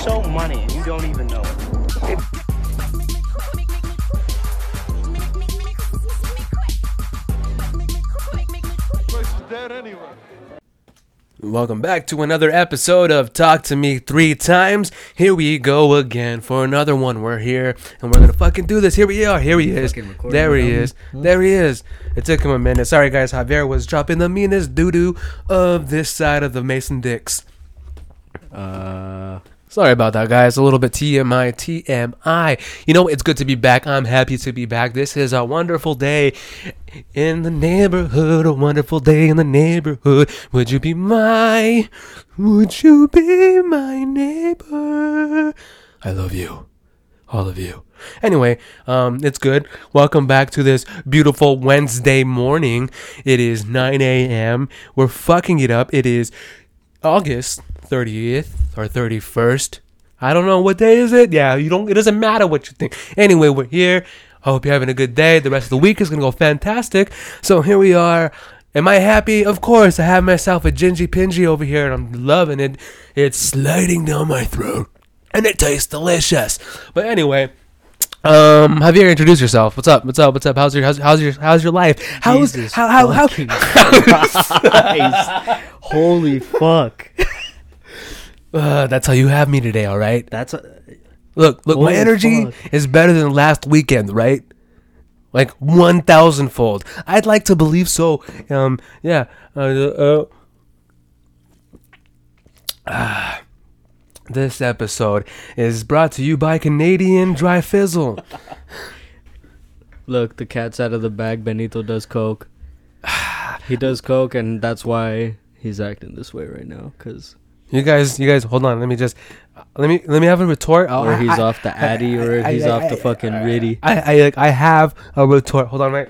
so money and you don't even know it. Welcome back to another episode of Talk to Me Three Times. Here we go again for another one. We're here and we're gonna fucking do this. Here we are. Here he is. There he without is. There he is. It took him a minute. Sorry guys, Javier was dropping the meanest doo doo of this side of the Mason Dicks. Uh, Sorry about that, guys. A little bit TMI, TMI. You know, it's good to be back. I'm happy to be back. This is a wonderful day in the neighborhood. A wonderful day in the neighborhood. Would you be my? Would you be my neighbor? I love you, all of you. Anyway, um, it's good. Welcome back to this beautiful Wednesday morning. It is 9 a.m. We're fucking it up. It is August 30th or 31st. I don't know what day is it. Yeah, you don't it doesn't matter what you think. Anyway, we're here. I hope you're having a good day. The rest of the week is going to go fantastic. So here we are. Am I happy? Of course. I have myself a gingy pingy over here and I'm loving it. It's sliding down my throat and it tastes delicious. But anyway, um, Javier, introduce yourself. What's up? What's up? What's up? How's your how's, how's your how's your life? How's Jesus how how how? Christ. Holy fuck. Uh, that's how you have me today. All right. That's a, Look, look, my Holy energy fuck. is better than last weekend, right? Like one thousand fold. I'd like to believe so. Um, yeah. Uh, uh, ah. this episode is brought to you by Canadian Dry Fizzle. look, the cat's out of the bag. Benito does coke. he does coke, and that's why he's acting this way right now. Cause You guys, you guys, hold on. Let me just, let me, let me have a retort. or he's I- off the addy, or I- he's I- off the fucking riddy. I, I, like, I have a retort. Hold on, right.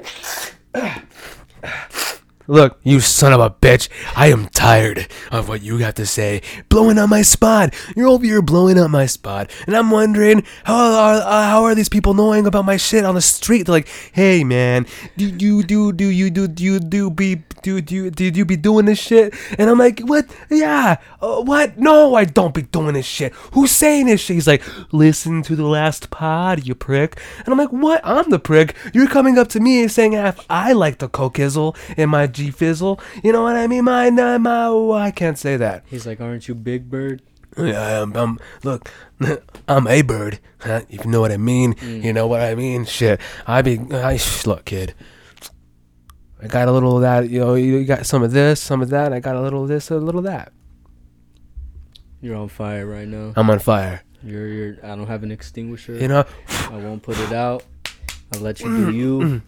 Look, you son of a bitch. I am tired of what you got to say. Blowing up my spot. You're over here blowing up my spot. And I'm wondering, how are, uh, how are these people knowing about my shit on the street? They're like, hey, man, do you do, do you do, do you do be, do, do, did you be doing this shit? And I'm like, what? Yeah. Uh, what? No, I don't be doing this shit. Who's saying this shit? He's like, listen to the last pod, you prick. And I'm like, what? I'm the prick. You're coming up to me and saying if I like the cokizzle and my G fizzle. You know what I mean? My, my, my, oh, I can't say that. He's like, "Aren't you Big Bird?" Yeah, I'm, I'm look, I'm a bird. If you know what I mean, mm. you know what I mean. Shit, I be, I look, kid. I got a little of that. You know, you got some of this, some of that. I got a little of this, a little of that. You're on fire right now. I'm on fire. You're, you're. I don't have an extinguisher. You know, I won't put it out. I'll let you do you.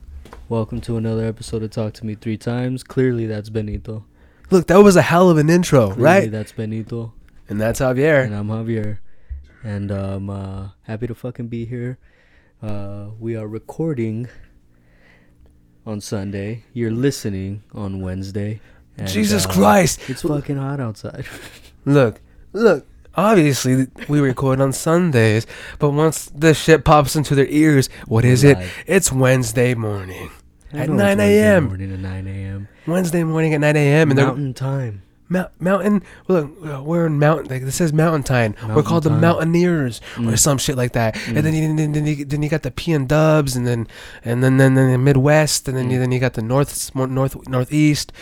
Welcome to another episode of Talk to Me Three Times. Clearly, that's Benito. look, that was a hell of an intro, Clearly, right? That's Benito. And that's Javier. And I'm Javier. And um, uh, happy to fucking be here. Uh, we are recording on Sunday. You're listening on Wednesday. And, Jesus uh, Christ! It's fucking hot outside. Look, look. Obviously, we record on Sundays, but once this shit pops into their ears, what is it? It's Wednesday morning. At 9 a.m.. Morning at 9 a.m. Wednesday morning at 9 a.m. and Mountain time. Mount, mountain. Look, uh, we're in mountain. Like this says Mountain Time. we're Mountain called the Time. Mountaineers or Mm. some shit like that. And then you, then, then, you, then you got the P and Dubs, and then and then then, then the Midwest, and then you Mm. then you got the North North Northeast,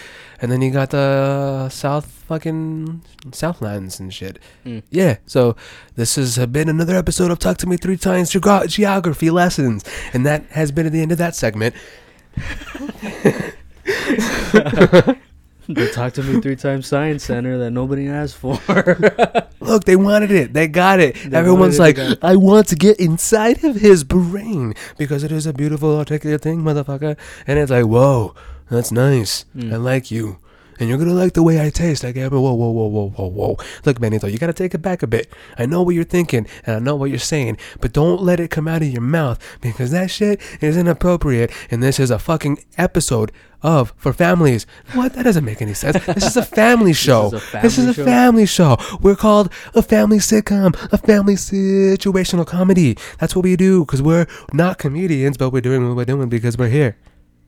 and then you got the South fucking Southlands and shit. Mm. Yeah. So this has been another episode of Talk to Me Three Times Geography Lessons, and that has been at the end of that segment. The Talk to Me Three Times Science Center that nobody asked for. Look, they wanted it. They got it. They Everyone's like, it, I want to get inside of his brain because it is a beautiful, articulate thing, motherfucker. And it's like, whoa, that's nice. Mm. I like you. And you're gonna like the way I taste. I get, whoa, whoa, whoa, whoa, whoa, whoa. Look, Benito, you gotta take it back a bit. I know what you're thinking, and I know what you're saying, but don't let it come out of your mouth because that shit is inappropriate. And this is a fucking episode of for families. What? That doesn't make any sense. This is a family show. is a This is family a show? family show. We're called a family sitcom, a family situational comedy. That's what we do because we're not comedians, but we're doing what we're doing because we're here.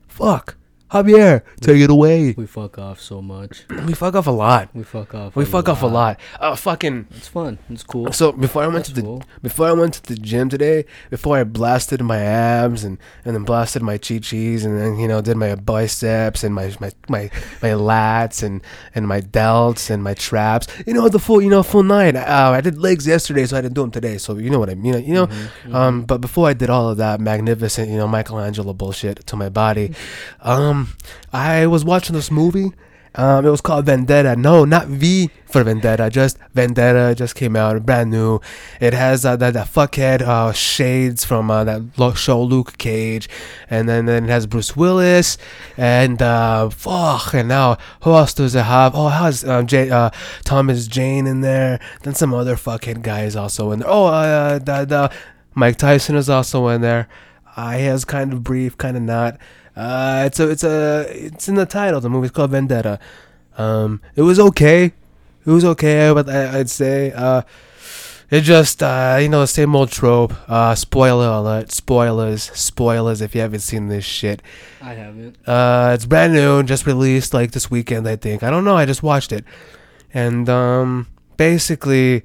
Fuck. Javier, take it away. We fuck off so much. We fuck off a lot. We fuck off. We fuck off a lot. Uh, fucking. It's fun. It's cool. So before I went to the cool. before I went to the gym today, before I blasted my abs and, and then blasted my chi chis and then you know did my biceps and my my my, my lats and and my delts and my traps. You know the full you know full night. Uh, I did legs yesterday, so I didn't do them today. So you know what I mean. You know. Mm-hmm. Um, but before I did all of that magnificent, you know, Michelangelo bullshit to my body, um, I was watching this movie. Um, it was called Vendetta. No, not V for Vendetta. Just Vendetta. Just came out, brand new. It has uh, that, that fuckhead uh, shades from uh, that show Luke Cage, and then, then it has Bruce Willis, and uh, fuck. And now who else does it have? Oh, it has uh, J- uh, Thomas Jane in there. Then some other fuckhead guys also in there. Oh, uh, the, the Mike Tyson is also in there. Uh, he has kind of brief, kind of not. Uh, it's a, it's a, it's in the title. The movie's called Vendetta. Um, it was okay. It was okay, but I, I'd say, uh, it just, uh, you know, the same old trope. Uh, spoiler alert, spoilers, spoilers. If you haven't seen this shit, I haven't. uh, it's brand new, just released like this weekend, I think. I don't know. I just watched it, and um, basically,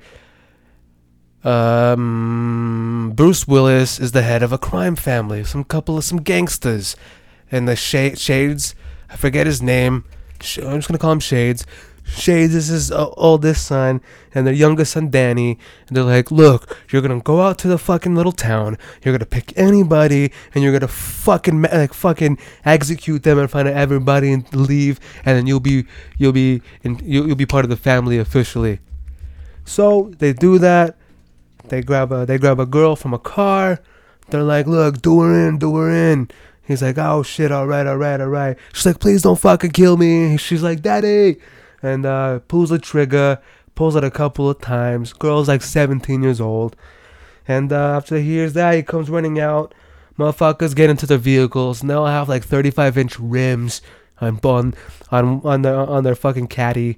um, Bruce Willis is the head of a crime family, some couple of some gangsters, and the Sh- Shades. I forget his name. Sh- I'm just gonna call him Shades. Shades is his uh, oldest son, and their youngest son Danny. And they're like, "Look, you're gonna go out to the fucking little town. You're gonna pick anybody, and you're gonna fucking like fucking execute them front of everybody and leave, and then you'll be you'll be in, you'll, you'll be part of the family officially." So they do that. They grab a they grab a girl from a car. They're like, "Look, do her in, do her in." He's like, "Oh shit, all right, all right, all right." She's like, "Please don't fucking kill me." She's like, "Daddy," and uh, pulls the trigger, pulls it a couple of times. Girl's like 17 years old, and uh, after he hears that, he comes running out. Motherfuckers get into the vehicles, they all have like 35 inch rims on on on their on their fucking caddy,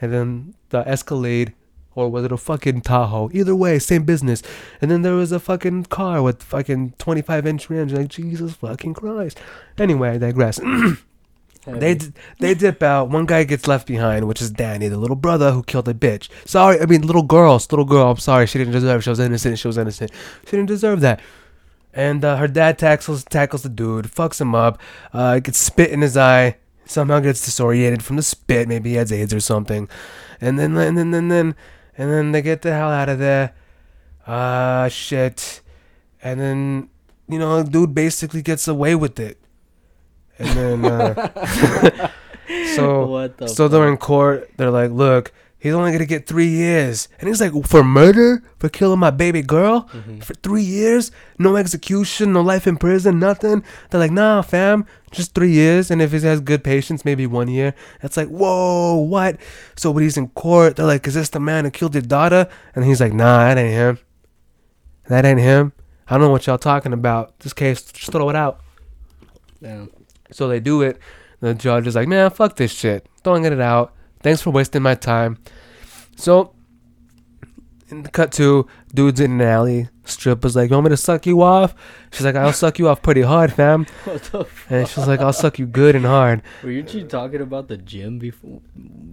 and then the Escalade or was it a fucking Tahoe? Either way, same business. And then there was a fucking car with fucking 25 inch rims. Like Jesus fucking Christ. Anyway, I digress. they d- they dip out. One guy gets left behind, which is Danny, the little brother who killed a bitch. Sorry, I mean little girl, little girl. I'm sorry, she didn't deserve. She was innocent. She was innocent. She didn't deserve that. And uh, her dad tackles tackles the dude, fucks him up, uh, gets spit in his eye. Somehow gets disoriented from the spit. Maybe he has AIDS or something. And then and then and then and then they get the hell out of there. Ah shit. And then you know, dude basically gets away with it. And then uh, so what the so they're in court. They're like, "Look, he's only gonna get three years," and he's like, "For murder, for killing my baby girl, Mm-hmm. for three years, no execution, no life in prison, nothing." They're like, "Nah, fam, just three years, and if he has good patience, maybe one year." It's like, "Whoa, what?" So when he's in court, they're like, "Is this the man who killed your daughter?" And he's like, "Nah, that ain't him. That ain't him. I don't know what y'all talking about. This case, just throw it out." Damn. So they do it. The judge is like, man, fuck this shit. Throwing it out. Thanks for wasting my time. So, in the cut to, dude's in an alley. Stripper's like, you want me to suck you off? She's like, I'll suck you off pretty hard, fam. What the f- And she's like, I'll suck you good and hard. Were you talking about the gym before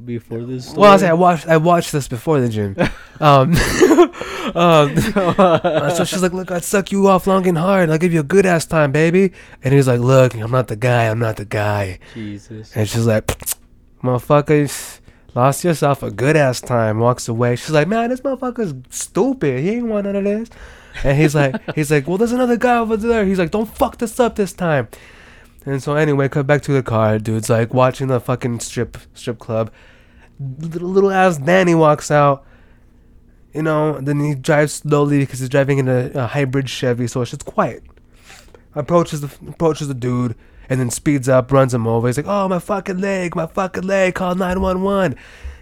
before this? Story? Well, I, say I watched I watched this before the gym. Um, um, so she's like, "Look, I'd suck you off long and hard. I'll give you a good ass time, baby." And he's like, "Look, I'm not the guy. I'm not the guy." Jesus. And she's like, motherfuckers, lost yourself a good ass time. Walks away. She's like, man, this motherfucker's stupid. He ain't want none of this. And he's like, he's like, well, there's another guy over there. He's like, don't fuck this up this time. And so anyway, cut back to the car. Dude's like watching the fucking strip strip club. Little, little ass Danny walks out. You know, then he drives slowly because he's driving in a, a hybrid Chevy, so it's just quiet. Approaches the approaches the dude and then speeds up, runs him over. He's like, "Oh, my fucking leg, my fucking leg! Call 911."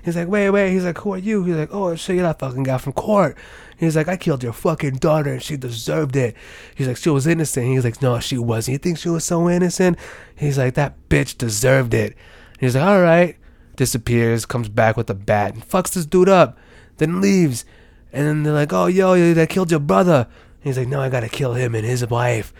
He's like, "Wait, wait." He's like, "Who are you?" He's like, "Oh, shit, you're that fucking guy from court." He's like, "I killed your fucking daughter, and she deserved it." He's like, "She was innocent." He's like, "No, she wasn't. You think she was so innocent?" He's like, "That bitch deserved it." He's like, "All right." Disappears, comes back with a bat, and fucks this dude up. Then leaves, and then they're like, "Oh, yo, that killed your brother." He's like, "No, I gotta kill him and his wife."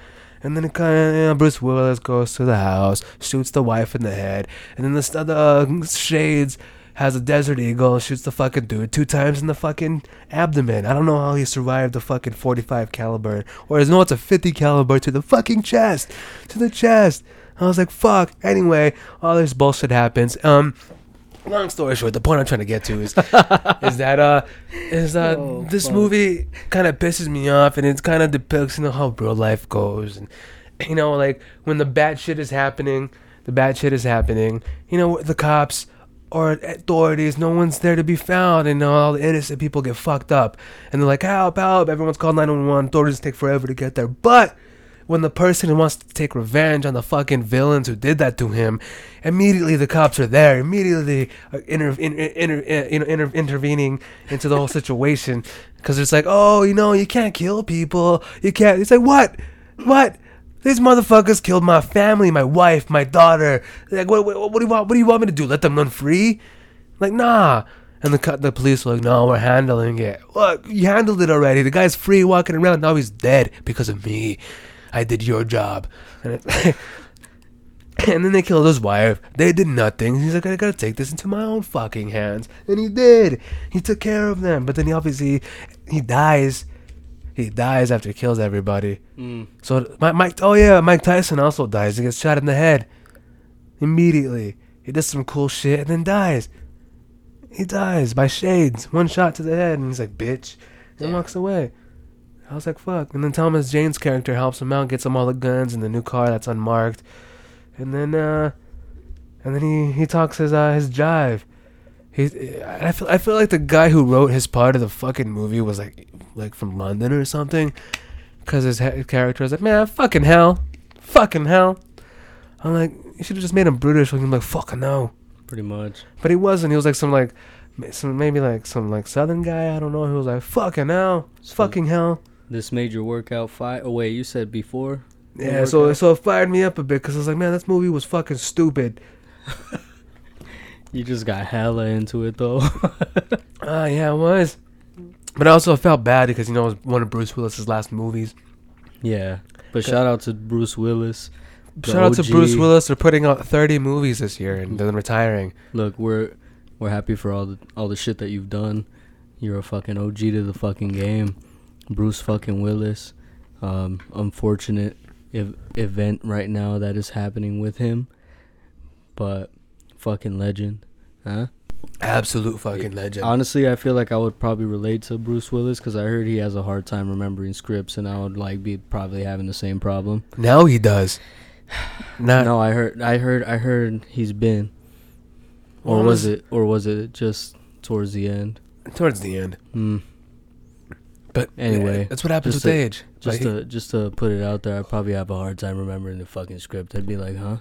And then Bruce Willis goes to the house, shoots the wife in the head, and then the uh, Shades has a Desert Eagle, shoots the fucking dude two times in the fucking abdomen. I don't know how he survived the fucking 45 caliber, or no, it's a 50 caliber to the fucking chest, to the chest. I was like, fuck. Anyway, all this bullshit happens. Um, long story short, the point I'm trying to get to is is that uh is that Oh, this fuck. movie kind of pisses me off, and it kind of depicts you know how real life goes, and you know like when the bad shit is happening, the bad shit is happening. You know the cops or authorities, no one's there to be found, and all the innocent people get fucked up, and they're like help, help. Everyone's called 911. Authorities take forever to get there, but when the person who wants to take revenge on the fucking villains who did that to him, immediately the cops are there. Immediately, uh, inter, in, inter, uh, inter, intervening into the whole situation because it's like, oh, you know, you can't kill people. You can't. It's like what, what? These motherfuckers killed my family, my wife, my daughter. Like, what, what, what do you want? What do you want me to do? Let them run free? Like, nah. And the the police were like, no, we're handling it. Look, you handled it already. The guy's free walking around. Now he's dead because of me. I did your job. And, it, and then they killed his wife. They did nothing. He's like, I gotta take this into my own fucking hands. And he did. He took care of them. But then he obviously, he dies. He dies after he kills everybody. Mm. So Mike, Mike, oh yeah, Mike Tyson also dies. He gets shot in the head immediately. He does some cool shit and then dies. He dies by shades, one shot to the head, and he's like, "Bitch," and Yeah. walks away. I was like, "Fuck!" And then Thomas Jane's character helps him out, gets him all the guns and the new car that's unmarked, and then, uh, and then he he talks his uh his jive. He's I feel I feel like the guy who wrote his part of the fucking movie was like like from London or something, because his he- character was like, "Man, fucking hell, fucking hell." I'm like, you should have just made him British. I'm like, fucking no. Pretty much. But he wasn't. He was like some like, some maybe like some like Southern guy. I don't know. He was like, fucking hell, So- fucking hell. This major workout fight. Oh wait, you said before. Yeah. So workout? so it fired me up a bit because I was like, man, this movie was fucking stupid. you just got hella into it though. Ah, yeah, it was. But I also felt bad because you know it was one of Bruce Willis's last movies. yeah, but shout out to Bruce Willis. Shout out to Bruce. Willis for putting out 30 movies this year and then retiring. Look, we're we're happy for all the all the shit that you've done. You're a fucking OG to the fucking game, Bruce fucking Willis. Um, unfortunate ev- event right now that is happening with him, but fucking legend, huh? Absolute fucking legend. Honestly, I feel like I would probably relate to Bruce Willis because I heard he has a hard time remembering scripts, and I would like be probably having the same problem. Now he does. Not no, I heard, I heard, I heard he's been, or was was- it, or was it just towards the end? towards the end. Hmm. But Anyway, that's what happens with to- age. Just Like, to just to put it out there, I probably have a hard time remembering the fucking script. I'd be like, huh?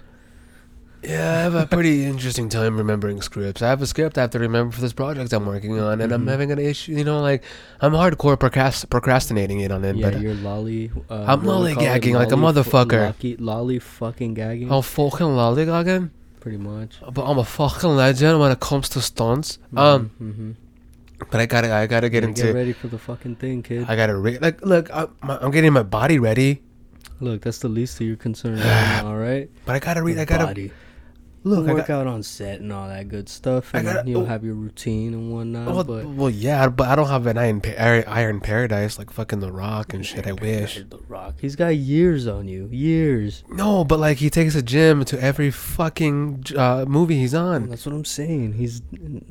yeah, I have a pretty interesting time remembering scripts. I have a script I have to remember for this project I'm working on, and I'm Mhm. having an issue. You know, like I'm hardcore procrast- procrastinating it on it. yeah, but you're lolly. Uh, I'm what do we call it? lollygagging like a Lolly fu- motherfucker. Lolly, lolly fucking gagging. I'm fucking lollygagging. Pretty much. But I'm a fucking legend when it comes to stunts. Um, mm-hmm. But I gotta, I gotta get get into. ready for the fucking thing, kid. I gotta re- like, look, I'm, I'm getting my body ready, Look, that's the least of your concern right now, all right? but I gotta read. I gotta body. look. I work got, out on set and all that good stuff, I and gotta- you'll oh. have your routine and whatnot. well, but well, yeah, but I don't have an iron, iron, iron paradise like fucking The Rock and shit. I wish. The Rock, he's got years on you, years. No, but like he takes a gym to every fucking uh, movie he's on. That's what I'm saying. He's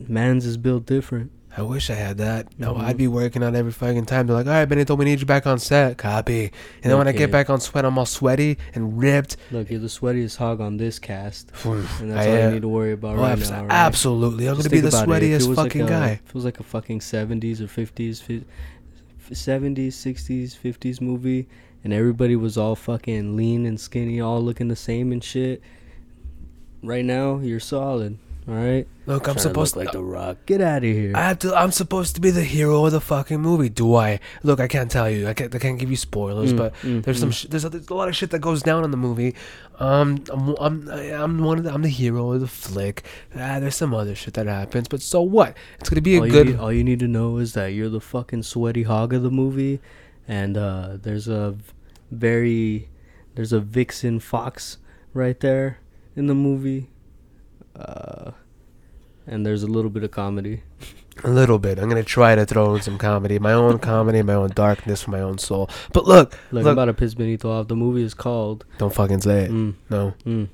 man's is built different. I wish I had that. No, Mhm. I'd be working out every fucking time. They're like, all right, Benito, we need you back on set. Copy. And then when I get back on sweat, I'm all sweaty and ripped. Look, you're the sweatiest hog on this cast, and that's I all you need to worry about Oh, right abs- now. Right? Absolutely. I'm going to be the about it. It sweatiest like fucking a- guy. It was like a fucking 70s or 50s, fi- f- 70s, 60s, 50s movie, and everybody was all fucking lean and skinny, all looking the same and shit. Right now, you're solid. All right. Look, I'm Trying supposed to look to. like the Rock. Get out of here. I have to. I'm supposed to be the hero of the fucking movie. Do I? Look, I can't tell you. I can't. I can't give you spoilers. Mm, but mm, there's some. mm. Sh- there's, a, there's a lot of shit that goes down in the movie. Um, I'm. I'm. I'm one of the. I'm the hero of the flick. Ah, there's some other shit that happens. But so what? It's gonna be a all good. You need, all you need to know is that you're the fucking sweaty hog of the movie, and uh, there's a very There's a vixen fox right there in the movie. Uh, and there's a little bit of comedy. A little bit. I'm gonna try to throw in some comedy, my own comedy, my own darkness for my own soul. But look, Look, Look- I'm about to piss Benito off. The movie is called. don't fucking say it. Mm, No. mm.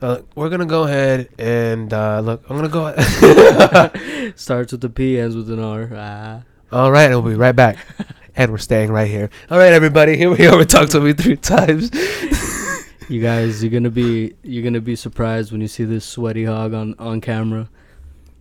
Uh, we're gonna go ahead and uh, look. I'm gonna go. Starts with a P, ends with an R. Ah. All right, we'll be right back. And we're staying right here. All right, everybody, here we are. We talked to me three times. You guys, you're gonna be you're gonna be surprised when you see this sweaty hog on on camera.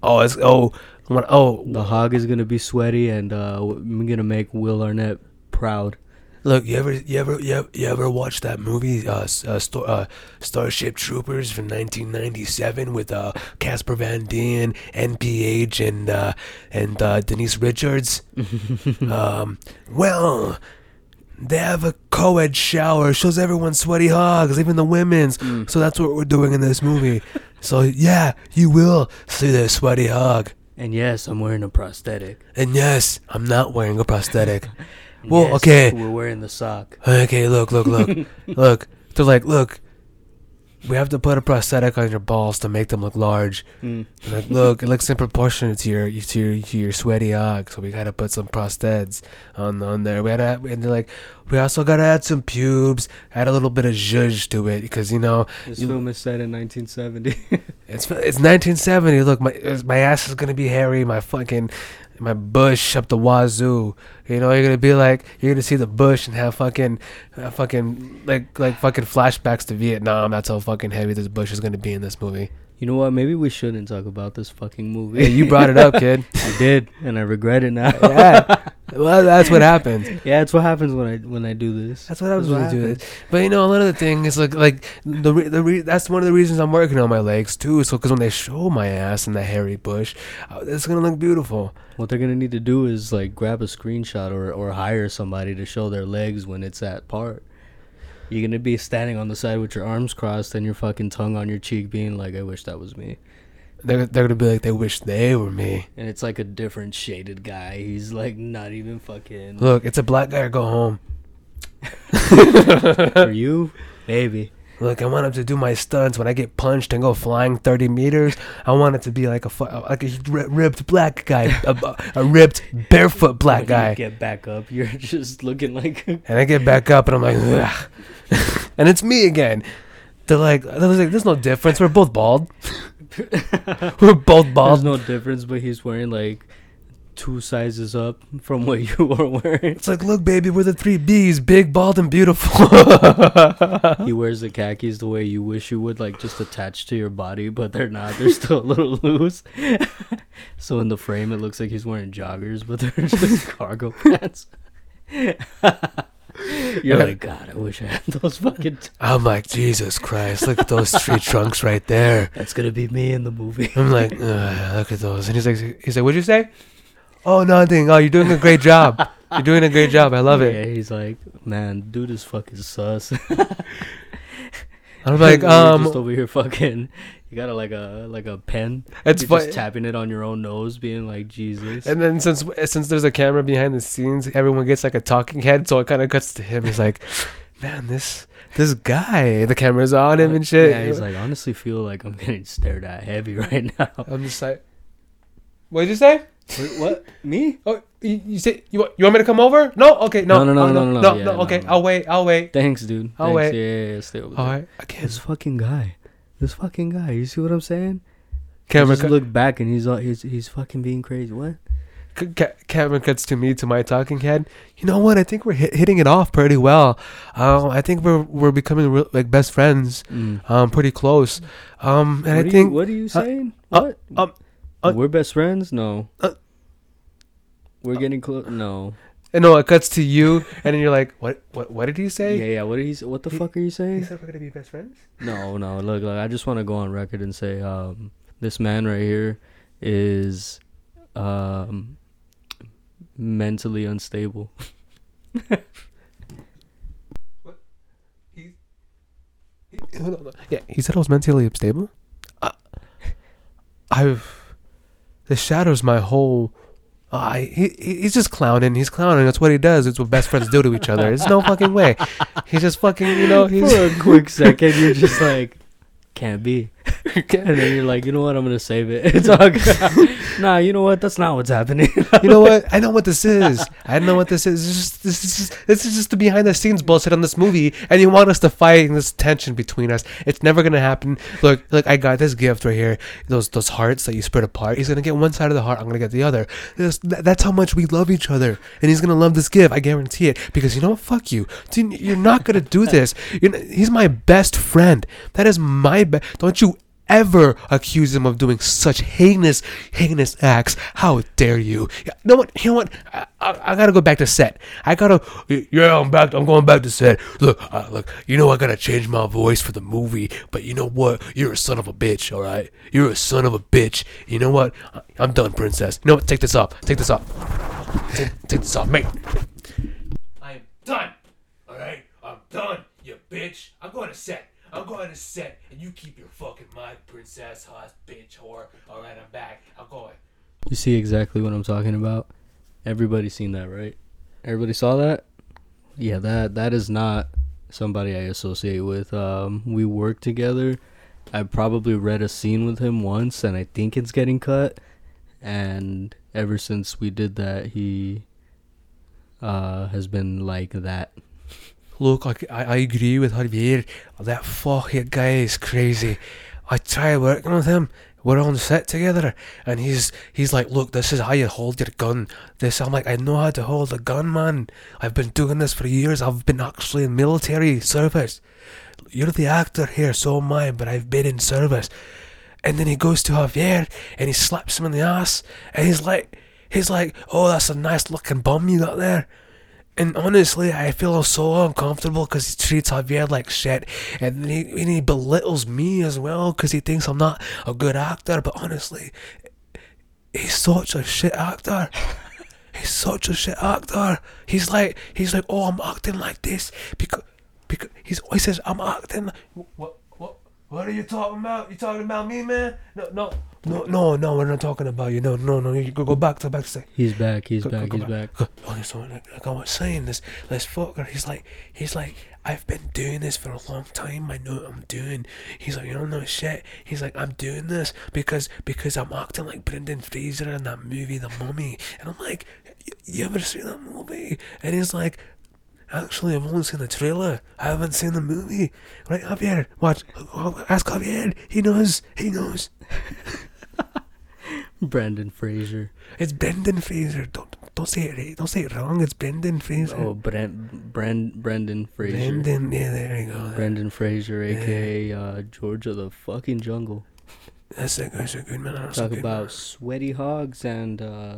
Oh, it's oh, when, oh. The hog is gonna be sweaty, and uh, we're gonna make Will Arnett proud. Look, you ever, you ever, you ever, you ever watch that movie, uh, uh, Star, uh, Starship Troopers from 1997 with uh, Casper Van Dien, NPH, and uh, and uh, Denise Richards? um, well, they have a co-ed shower. Shows everyone sweaty hogs, even the women's. Mm. So that's what we're doing in this movie. so yeah, you will see the sweaty hog. And yes, I'm wearing a prosthetic. And yes, I'm not wearing a prosthetic. Well, Yes, okay. We're wearing the sock. Okay, look, look, look, look. They're like, look, we have to put a prosthetic on your balls to make them look large. Mm. Like, look, it looks disproportionate to your to your, to your sweaty hog, so we gotta put some prostheds on on there. We gotta, and they're like, we also gotta add some pubes, add a little bit of zhuzh to it, because you know This You- film is set in 1970. it's it's 1970. Look, my my ass is gonna be hairy. My fucking my bush up the wazoo. You know, you're gonna be like you're gonna see the bush and have fucking uh, fucking like like fucking flashbacks to Vietnam. That's how fucking heavy this bush is gonna be in this movie. You know what? Maybe we shouldn't talk about this fucking movie. Yeah, you brought it up, kid. I did, and I regret it now. yeah, well, that's what happens. yeah, that's what happens when I when I do this. That's what happens That's when what you do it. But you know, another thing is like like the re- the re- that's one of the reasons I'm working on my legs too. So because when they show my ass in the hairy bush, uh, it's gonna look beautiful. What they're gonna need to do is like grab a screenshot or or hire somebody to show their legs when it's that part. You're gonna be standing on the side with your arms crossed and your fucking tongue on your cheek, being like, "I wish that was me." They're they're gonna be like they wish they were me. And it's like a different shaded guy. He's like not even fucking. Look, it's a black guy. Go home. For you, maybe. Look, I want him to do my stunts when I get punched and go flying 30 meters. I want it to be like a fu- like a ripped black guy, a, a ripped barefoot black guy. get back up, you're just looking like. And I get back up and I'm like, Ugh. and it's me again. They're like, they're like, there's no difference. We're both bald. We're both bald. There's no difference, but he's wearing like two sizes up from what you are wearing. It's like, look, baby, we're the three B's: big, bald, and beautiful. He wears the khakis the way you wish you would, like just attached to your body, but they're not. They're still a little loose. so in the frame, it looks like he's wearing joggers, but they're just cargo pants. You're like, God, I wish I had those fucking. T- I'm like, Jesus Christ, look at those tree trunks right there. That's gonna be me in the movie. I'm like, "Ugh, look at those. And he's like, he's like, what'd you say? Oh, nothing. Oh, you're doing a great job. You're doing a great job. I love it. He's like, man, dude is fucking sus. I'm like, um, just over here fucking. You got a like a like a pen. it's You're just tapping it on your own nose, being like Jesus. And then since since there's a camera behind the scenes, everyone gets like a talking head, so it kind of cuts to him. He's like, man, this this guy, the camera's on him and shit. Yeah, he's like, honestly, feel like I'm getting stared at heavy right now. I'm just like, what did you say? Wait, what? Me? Oh, you, you say you want you want me to come over? No, okay, no, No, no, no, oh, no, no, no, no, yeah, no, no, okay, no. I'll wait, I'll wait. Thanks, dude. Oh, Thanks. wait. Yeah, yeah, yeah, stay over All there. right, again. This fucking guy. This fucking guy. You see what I'm saying? Camera just cut, look back and he's all, he's he's fucking being crazy. What? camera cuts to me to my talking head. You know what? I think we're hit, hitting it off pretty well. Um, I think we're we're becoming real, like best friends. Mm. Um, pretty close. Um, and what I think you, what are you saying? uh, what? um, uh, We're best friends? No. Uh, We're getting close. No. And no, it cuts to you, and then you're like, what? What? What did he say? yeah. Yeah. What did he? Say? What the He- fuck are you saying? He said we're gonna be best friends. No, no. Look, look. I just want to go on record and say, um, this man right here is, um, mentally unstable. He, he, hold on, yeah, he said I was mentally unstable. Uh, I've this shadows my whole Ah, he, he- he's just clowning. He's clowning. That's what he does. It's what best friends do to each other. There's no fucking way. He's just fucking, you know, he's. For a quick second, you're just like, can't be. And then you're like, you know what? I'm gonna save it. It's all good. nah, you know what? That's not what's happening. you know what? I know what this is. I know what this is. This is just, this is just, this is just the behind the scenes bullshit on this movie, and you want us to fight in this tension between us. It's never gonna happen. Look, look, I got this gift right here. Those those hearts that you spread apart. He's gonna get one side of the heart. I'm gonna get the other. This, that, that's how much we love each other, and he's gonna love this gift. I guarantee it. Because you know what? Fuck you. Dude, You're not gonna do this. You're, he's my best friend. That is my best. Don't you ever accuse him of doing such heinous, heinous acts. How dare you? Know what? You know what? I, I, I gotta go back to set. I gotta. Yeah, I'm back. I'm going back to set. Look, uh, look. You know I gotta change my voice for the movie, but you know what? You're a son of a bitch. All right. You're a son of a bitch. You know what? I'm done, princess. You know what? Take this off. Take this off. Take, take this off, mate. I'm done. All right. I'm done. You bitch. I'm going to set. I'm going to set, and you keep your fucking mind, princess, hot bitch, whore. All right, I'm back. I'm going. You see exactly what I'm talking about. Everybody's seen that, right? Everybody saw that. Yeah, that that is not somebody I associate with. Um, we work together. I probably read a scene with him once, and I think it's getting cut. And ever since we did that, he uh, has been like that. Look, I, I, I agree with Javier. That fucking guy is crazy. I tried working with him. We're on set together, and he's he's like, look, this is how you hold your gun. This I'm like, I know how to hold a gun, man. I've been doing this for years. I've been actually in military service. You're the actor here, so am I, but I've been in service. And then he goes to Javier and he slaps him in the ass, and he's like, he's like, oh, that's a nice looking bum you got there. And honestly, I feel so uncomfortable because he treats Javier like shit, and he, and he belittles me as well because he thinks I'm not a good actor. But honestly, he's such a shit actor. He's such a shit actor. He's like, he's like, oh, I'm acting like this because, because he's always says I'm acting. Like, what, what, what are you talking about? You talking about me, man? No, no, no, no, no. We're not talking about you. No, no, no. You go, go back to back to say. He's back. He's Go- back. go He's back. Okay, so like, I was saying, this this fucker, he's like, he's like, I've been doing this for a long time. I know what I'm doing. He's like, you don't know shit. He's like, I'm doing this because because I'm acting like Brendan Fraser in that movie, The Mummy. And I'm like, "Y- you ever seen that movie? And he's like. Actually, I've only seen the trailer. I haven't seen the movie. Right, Javier? Watch. Ask Javier. He knows. He knows. Brandon Fraser. It's Brendan Fraser. Don't don't say it. right. Don't say it wrong. It's Brendan Fraser. Oh, Brent, Brand, Brendan Fraser. Brendan, yeah, there you go. Brendan Fraser, aka uh, George of the fucking jungle. That's a, that's a good man. That's Talk good about man. sweaty hogs and uh,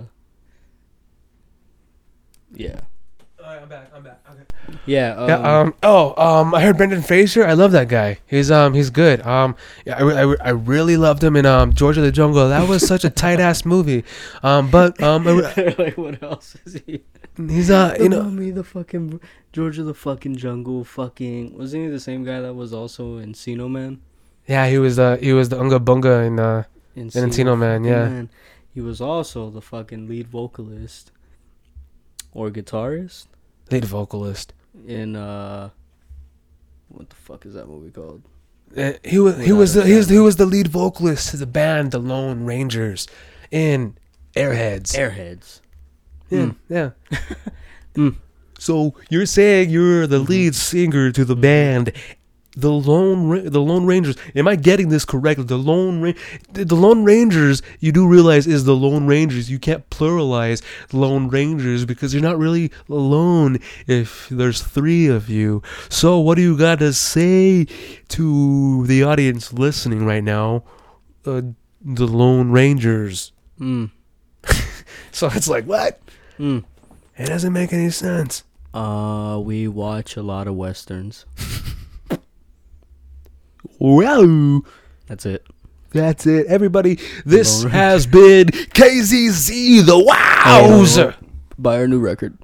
yeah, Alright, I'm back. I'm back. Okay. yeah. Um, yeah. Um. Oh. Um. I heard Brendan Fraser. I love that guy. He's um. He's good. Um. Yeah. I, I, I really loved him in um George of the Jungle. That was such a tight ass movie. Um. But um. I like what else is he? he's uh. You know. me the fucking George of the fucking jungle. Fucking wasn't he the same guy that was also in Encino Man? Yeah. He was uh. He was the Unga Bunga in uh. Encino, Encino Man, fucking yeah. He was also the fucking lead vocalist or guitarist Lead vocalist. in uh, what the fuck is that movie called? Uh, he was he was the he was, he was the lead vocalist to the band the Lone Rangers in Airheads. Airheads. Yeah, Mm. yeah. Mm. So you're saying you're the lead singer to the band, the Lone the Lone Rangers? Am I getting this correctly? The Lone Ra- the, the Lone Rangers. You do realize is the Lone Rangers. You can't pluralize Lone Rangers because you're not really alone if there's three of you. So what do you got to say to the audience listening right now? Uh, the Lone Rangers. Mm. So it's like what? Mm. It doesn't make any sense. Uh, we watch a lot of westerns. Wow. That's it. That's it. Everybody, this has been KZZ the Wows. Buy our new record.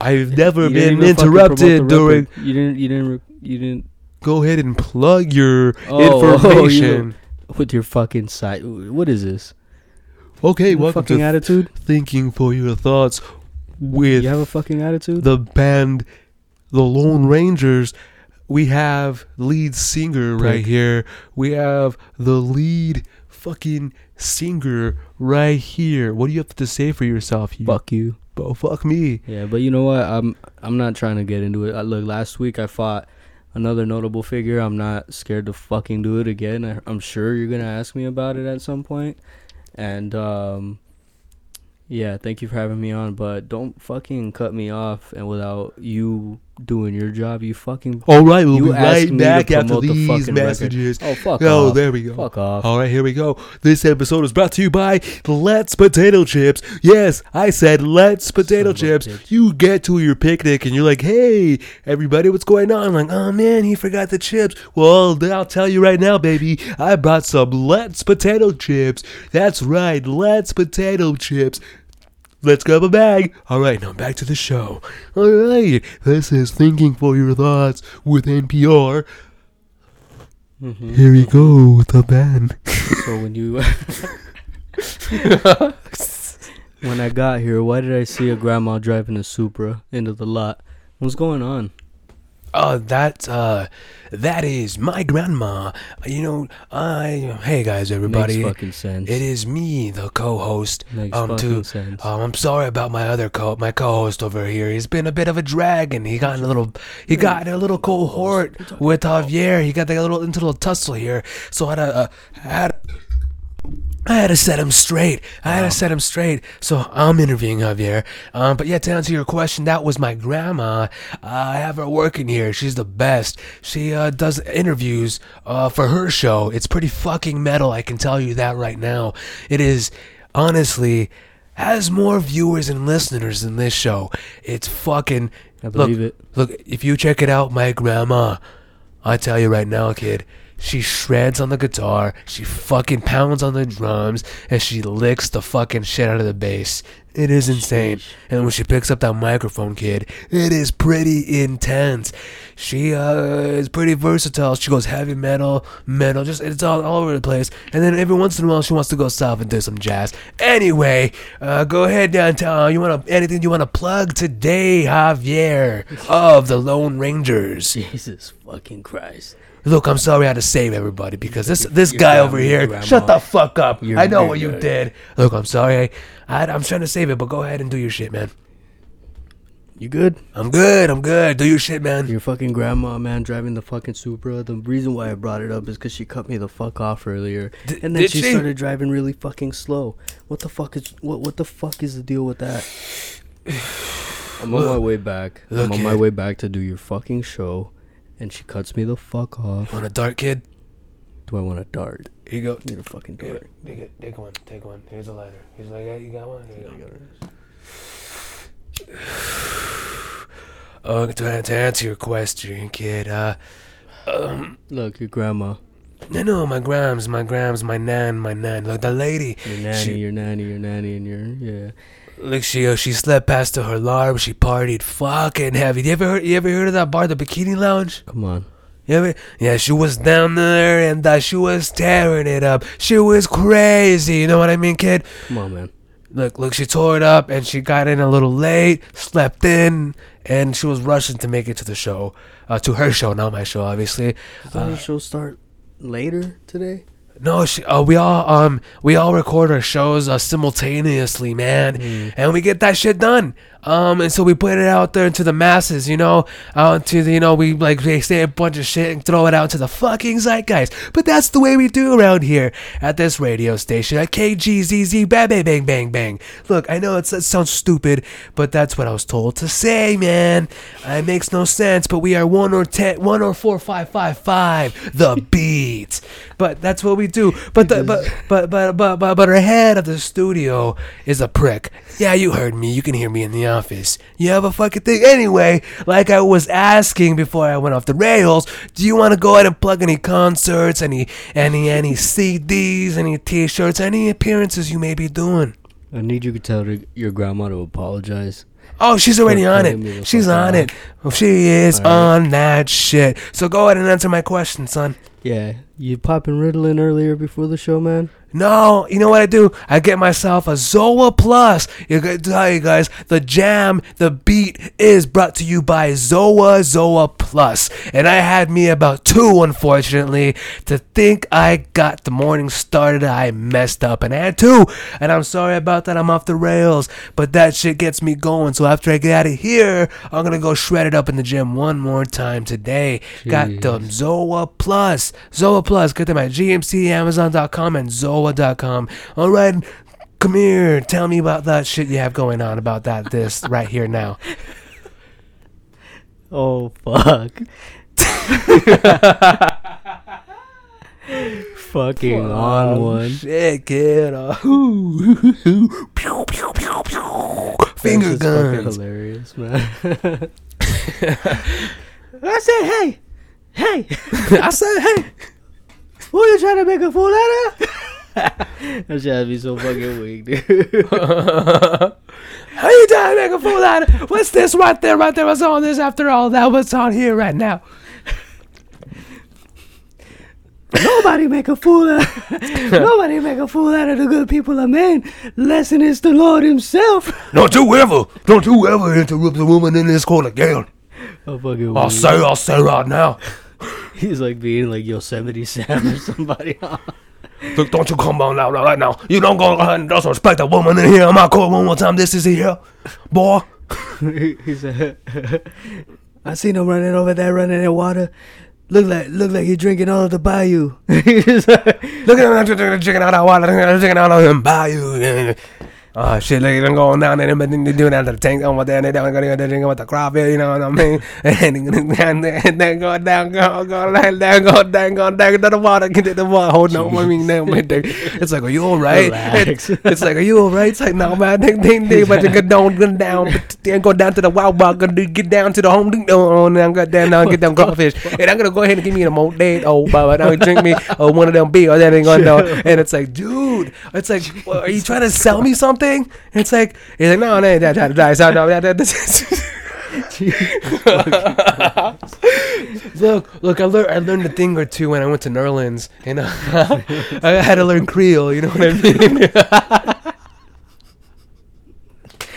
I've never been even fucking promote the interrupted during. You didn't. You didn't. re- You didn't. Go ahead and plug your Oh, oh, you- information. With your fucking site. What is this? Okay, You welcome fucking to attitude. Thinking for Your Thoughts with You have a fucking attitude. the band The Lone Rangers. We have lead singer right here. We have the lead fucking singer right here. What do you have to say for yourself? You, Fuck you. Oh, fuck me. Yeah, but you know what? I'm I'm not trying to get into it. I, look, last week I fought another notable figure. I'm not scared to fucking do it again. I, I'm sure you're gonna ask me about it at some point. point, and um, yeah, thank you for having me on. But don't fucking cut me off and without you doing your job. You fucking All right, we'll You be right back after promote the these fucking record. messages. oh fuck Oh, off. there we go. Fuck off. All right, here we go. This episode is brought to you by Let's Potato Chips. Yes, I said Let's Potato Chips. bitch. You get to your picnic and you're like, hey, everybody, what's going on? I'm like, oh man, he forgot the chips. Well, I'll tell you right now, baby. I brought some Let's Potato Chips. That's right, Let's Potato Chips. Let's grab a bag. All right, now back to the show. All right, this is Thinking for Your Thoughts with NPR. Mhm. Here we go with the band. So when you when I got here, why did I see a grandma driving a Supra into the lot? What's going on? Oh, that uh, that is my grandma. You know, I. Hey guys, everybody. Makes fucking sense. It is me, the co-host. Makes um, fucking to sense. um, I'm sorry about my other co, my co-host over here. He's been a bit of a drag, and he got in a little, he got in a little cohort with Javier. He got a little into a little tussle here. So I had to, uh, I had. I had to set him straight. I had to set him straight. So I'm interviewing Javier. Um, but yeah, to answer your question, that was my grandma. Uh, I have her working here. She's the best. She uh, does interviews uh, for her show. It's pretty fucking metal. I can tell you that right now. It is honestly has more viewers and listeners than this show. It's fucking. I believe look, it. Look, if you check it out, my grandma, I tell you right now, kid, she shreds on the guitar, she fucking pounds on the drums, and she licks the fucking shit out of the bass. It is insane. And when she picks up that microphone, kid, it is pretty intense. She uh is pretty versatile. She goes heavy metal, metal, just it's all, all over the place. And then every once in a while, she wants to go south and do some jazz. Anyway, uh, go ahead downtown. You want to anything you want to plug today, Javier of the Lone Rangers? Jesus fucking Christ. Look, I'm sorry I had to save everybody because this this your guy over here. grandma. Shut the fuck up. I know what you did. Look, I'm sorry. I, I I'm trying to save it, but go ahead and do your shit, man. You good? I'm good. I'm good. Do your shit, man. Your fucking grandma, man, driving the fucking Supra. The reason why I brought it up is because she cut me the fuck off earlier, and then did she, she? started driving really fucking slow. What the fuck is what? What the fuck is the deal with that? I'm on my way back. I'm on my way back to do your fucking show, and she cuts me the fuck off. Want a dart, kid? Do I want a dart? Here you go. Need a fucking Here, dart. take it. Take one. Take one. Here's a lighter. He's like, yeah, you got one. Here you go. Oh, to, to answer your question, kid. Uh, um, Look, your grandma, no, no, my grams, my grams, my nan, my nan. Look, the lady. your nanny, She- your nanny, your nanny, and your yeah. Look, she uh, she slept past to her alarm. She partied fucking heavy. You ever heard? You ever heard of that bar, the Bikini Lounge? Come on. You ever? Yeah, she was down there and uh, she was tearing it up. She was crazy. You know what I mean, kid? Come on, man. Look, look, she tore it up and she got in a little late, slept in, and she was rushing to make it to the show, uh, to her show, not my show, obviously. Does the show start later today? No, she, uh, we all um we all record our shows uh, simultaneously, man, and we get that shit done. Um, and so we put it out there into the masses, you know, out to the, you know, we like they say a bunch of shit and throw it out to the fucking zeitgeist. But that's the way we do around here at this radio station at KGZZ. Bang bang bang bang bang. Look, I know it's, it sounds stupid, but that's what I was told to say, man. It makes no sense, but we are one or ten, one or four, five, five, five. The beat. But that's what we do. But the, but but but but but but our head of the studio is a prick. Yeah, you heard me. You can hear me in the office. You have a fucking thing. Anyway, like I was asking before I went off the rails, do you want to go ahead and plug any concerts, any any any CDs, any T-shirts, any appearances you may be doing? I need you to tell your grandma to apologize. Oh, she's already on cutting me the it. She's on it. She is right. on that shit. So go ahead and answer my question, son. Yeah, you popping Ritalin earlier before the show, man. No, you know what I do? I get myself a Zoa Plus. You gotta tell you guys, the jam, the beat is brought to you by Zoa Zoa Plus. And I had me about two, unfortunately. To think I got the morning started, I messed up and I had two. And I'm sorry about that. I'm off the rails. But that shit gets me going. So after I get out of here, I'm gonna go shred it up in the gym one more time today. Got the Zoa Plus. Zoa Plus. Get them at gmcamazon.com and zoa.com. All right. Come here. Tell me about that shit you have going on about that this right here now. Oh fuck. Fucking on one. Shit, kid. Uh, hoo, hoo. Pew, pew, pew, pew. Finger That's just fucking guns. hilarious, man. I said, hey, hey. I said, hey. Who you trying to make a fool out of? that shit had me so fucking weak, dude. How you trying to make a fool out of? What's this right there, right there? What's on this after all that? What's on here right now? Nobody make a fool out. Nobody make a fool out of the good people of man. Lesson is the Lord Himself. Don't you ever, don't you ever interrupt the woman in this court again. Oh fucking. I'll weak. say, I'll say right now. He's like being like Yosemite Sam or somebody. Look, don't you come on out right now. You don't go ahead and disrespect a woman in here in my court one more time. This is here, boy. he said, "I seen him running over there, running in water. Look like look like he drinking all of the bayou." Look at him drinking out of water, drinking out of him bayou. Oh shit, look at them going down there, but then they doing that to the tank over there, and they down going to drinking with the crawfish, you know what I mean? And then and then go down, go, go down, down, go down, go down to the water, get to the water, hold on, I mean, now, man, it's like, are you alright? It's, it's like, are you alright? It's like, no, man, ding, ding, ding, but you go down, go down, then go down to the wild bar, gonna get down to the home, ding, oh, and I'm go down, now get them crawfish, and I'm gonna go ahead and give me a more dead, oh, but now drink me, oh, one of them beer, or that ain't gonna know, and it's like, dude, it's like, are you trying to sell me something? And it's like, he's like, no, no, that, that, that, that, no, that, that, that. look, look, I learned, I learned a thing or two when I went to Nerlens, you know, I had to learn Creole, you know what I mean?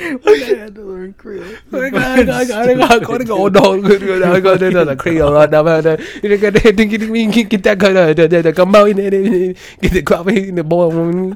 I had to learn Creole. I I got, I got, I gotta go, no, good, good, I got to the Creole right now, man. You got to get, that, uh, the, come out, get the crop in the boy.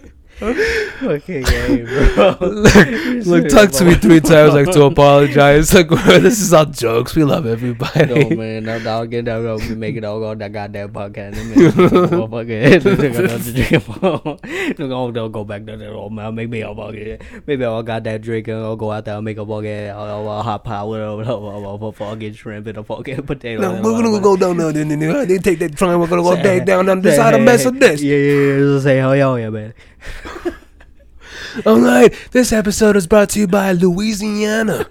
Fucking game, bro. Look, look, talk to me three times like to apologize. Like, this is all jokes. We love everybody. No man, dog get down. We make it all on that goddamn podcast. Motherfucker, Look, I'll go back to that old man. Maybe I'll fucking, maybe I'll that drink and I'll go out there and make a fucking, I'll, I'll hot pot with a, fucking shrimp and a fucking potato. No, we're gonna go down there. Then, they take that train. We're gonna go down, down on the side of mess of this. Yeah, yeah, yeah. Just say, hell yeah, man. All right, this episode is brought to you by Louisiana.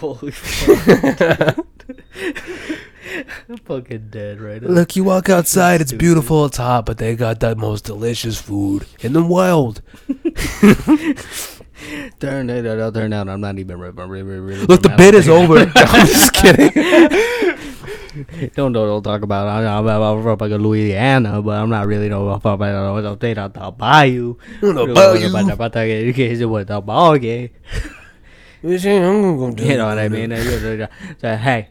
Holy fuck. I'm fucking dead right now. Look, you walk outside, it's beautiful, it's hot, but they got the most delicious food in the world. Turn it out, turn out. I'm not even really, really, really. Look, the bit is over. I'm just kidding. Don't, don't, don't talk about. I'm, I'm, I'm from like Louisiana, but I'm not really know about the state of the bayou. No, the You know, bayou. About the say what the ball game. You see, I'm gonna go You know what I mean? Say, hey,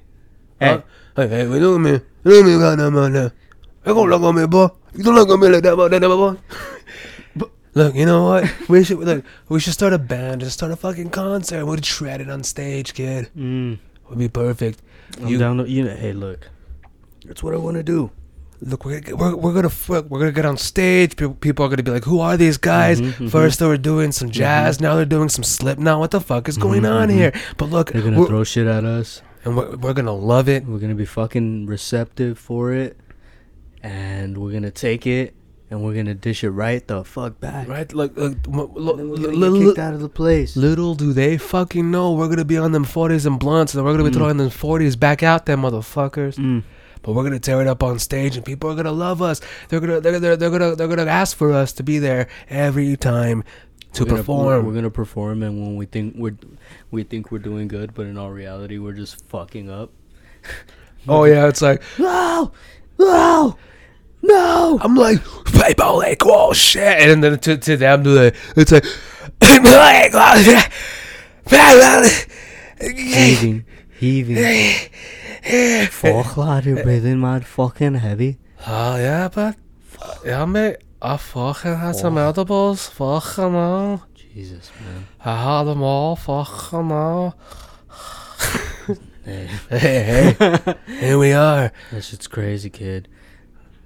hey? Hey, hey, do you mean? What do you mean right now, man? You gonna look at me, boy? You don't look at me like that, boy, that, boy. Look, you know what? We should look. We should start a band and start a fucking concert. We'd shred it on stage, kid. mm, Would be perfect. I'm You- down. To, you know, hey, look, that's what I want to do. Look, we're gonna, get- we're, we're gonna we're gonna get on stage. People, people are gonna be like, "Who are these guys?" Mhm, mhm. First they were doing some jazz. Now they're doing some Slipknot. What the fuck is going on mhm. here? But look, They're gonna throw shit at us. and we're, we're gonna love it. We're gonna be fucking receptive for it, and we're gonna take it, and we're gonna dish it right the fuck back. Right? Look, look, And then we're gonna get little, kicked out of the place. little do they fucking know we're gonna be on them forties and blunts, and we're gonna be Mm. throwing them forties back out them motherfuckers. Mm. But we're gonna tear it up on stage, and people are gonna love us. They're gonna they're, they're, they're gonna they're gonna ask for us to be there every time to We're gonna- perform. We're gonna perform, and when we think we're we think we're doing good, but in all reality, we're just fucking up. Oh yeah, it's like No, no, no. I'm like people like oh shit, and then to, to them to the it's like Heaving, heaving. Fuck, lad, you're breathing mad fucking heavy. Oh yeah, but yeah, mate, I fucking had some edibles. Fucking hell. Jesus, man. I had them all. Fucking hell. Hey, Hey, hey, here we are. that shit's crazy, kid.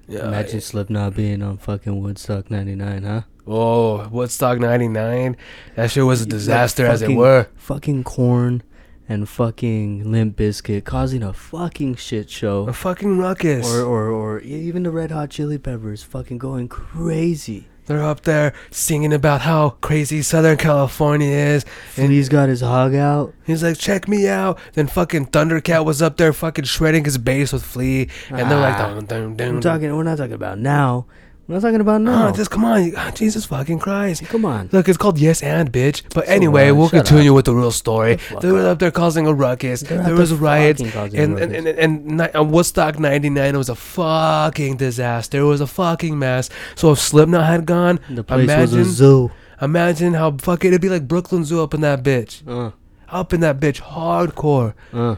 Yeah, Imagine Slipknot being on fucking Woodstock 99, huh? Whoa, Woodstock '99. That shit was a Like disaster as it were. Fucking Korn and fucking Limp Bizkit causing a fucking shit show, A fucking ruckus. Or, or, or even the Red Hot Chili Peppers fucking going crazy. They're up there singing about how crazy Southern California is. And he's got his hog out. he's like, check me out. Then fucking Thundercat was up there fucking shredding his bass with Flea. And they're like, Ah. dun, dun, I'm talking. We're not talking about now. Not talking about No, now. just come on. Ah, Jesus fucking Christ. Come on. Look, it's called Yes and Bitch. But anyway, what? we'll Shut continue with the real story. Fuck They were up. there causing a ruckus. They're there was riots. fucking And, a and, and, ruckus. and, ni- uh, Woodstock 99 was a fucking disaster. It was a fucking mess. So if Slipknot had gone, The place imagine, was a zoo. imagine how fucking, it'd be like Brooklyn Zoo up in that bitch. Uh, Up in that bitch, hardcore. uh.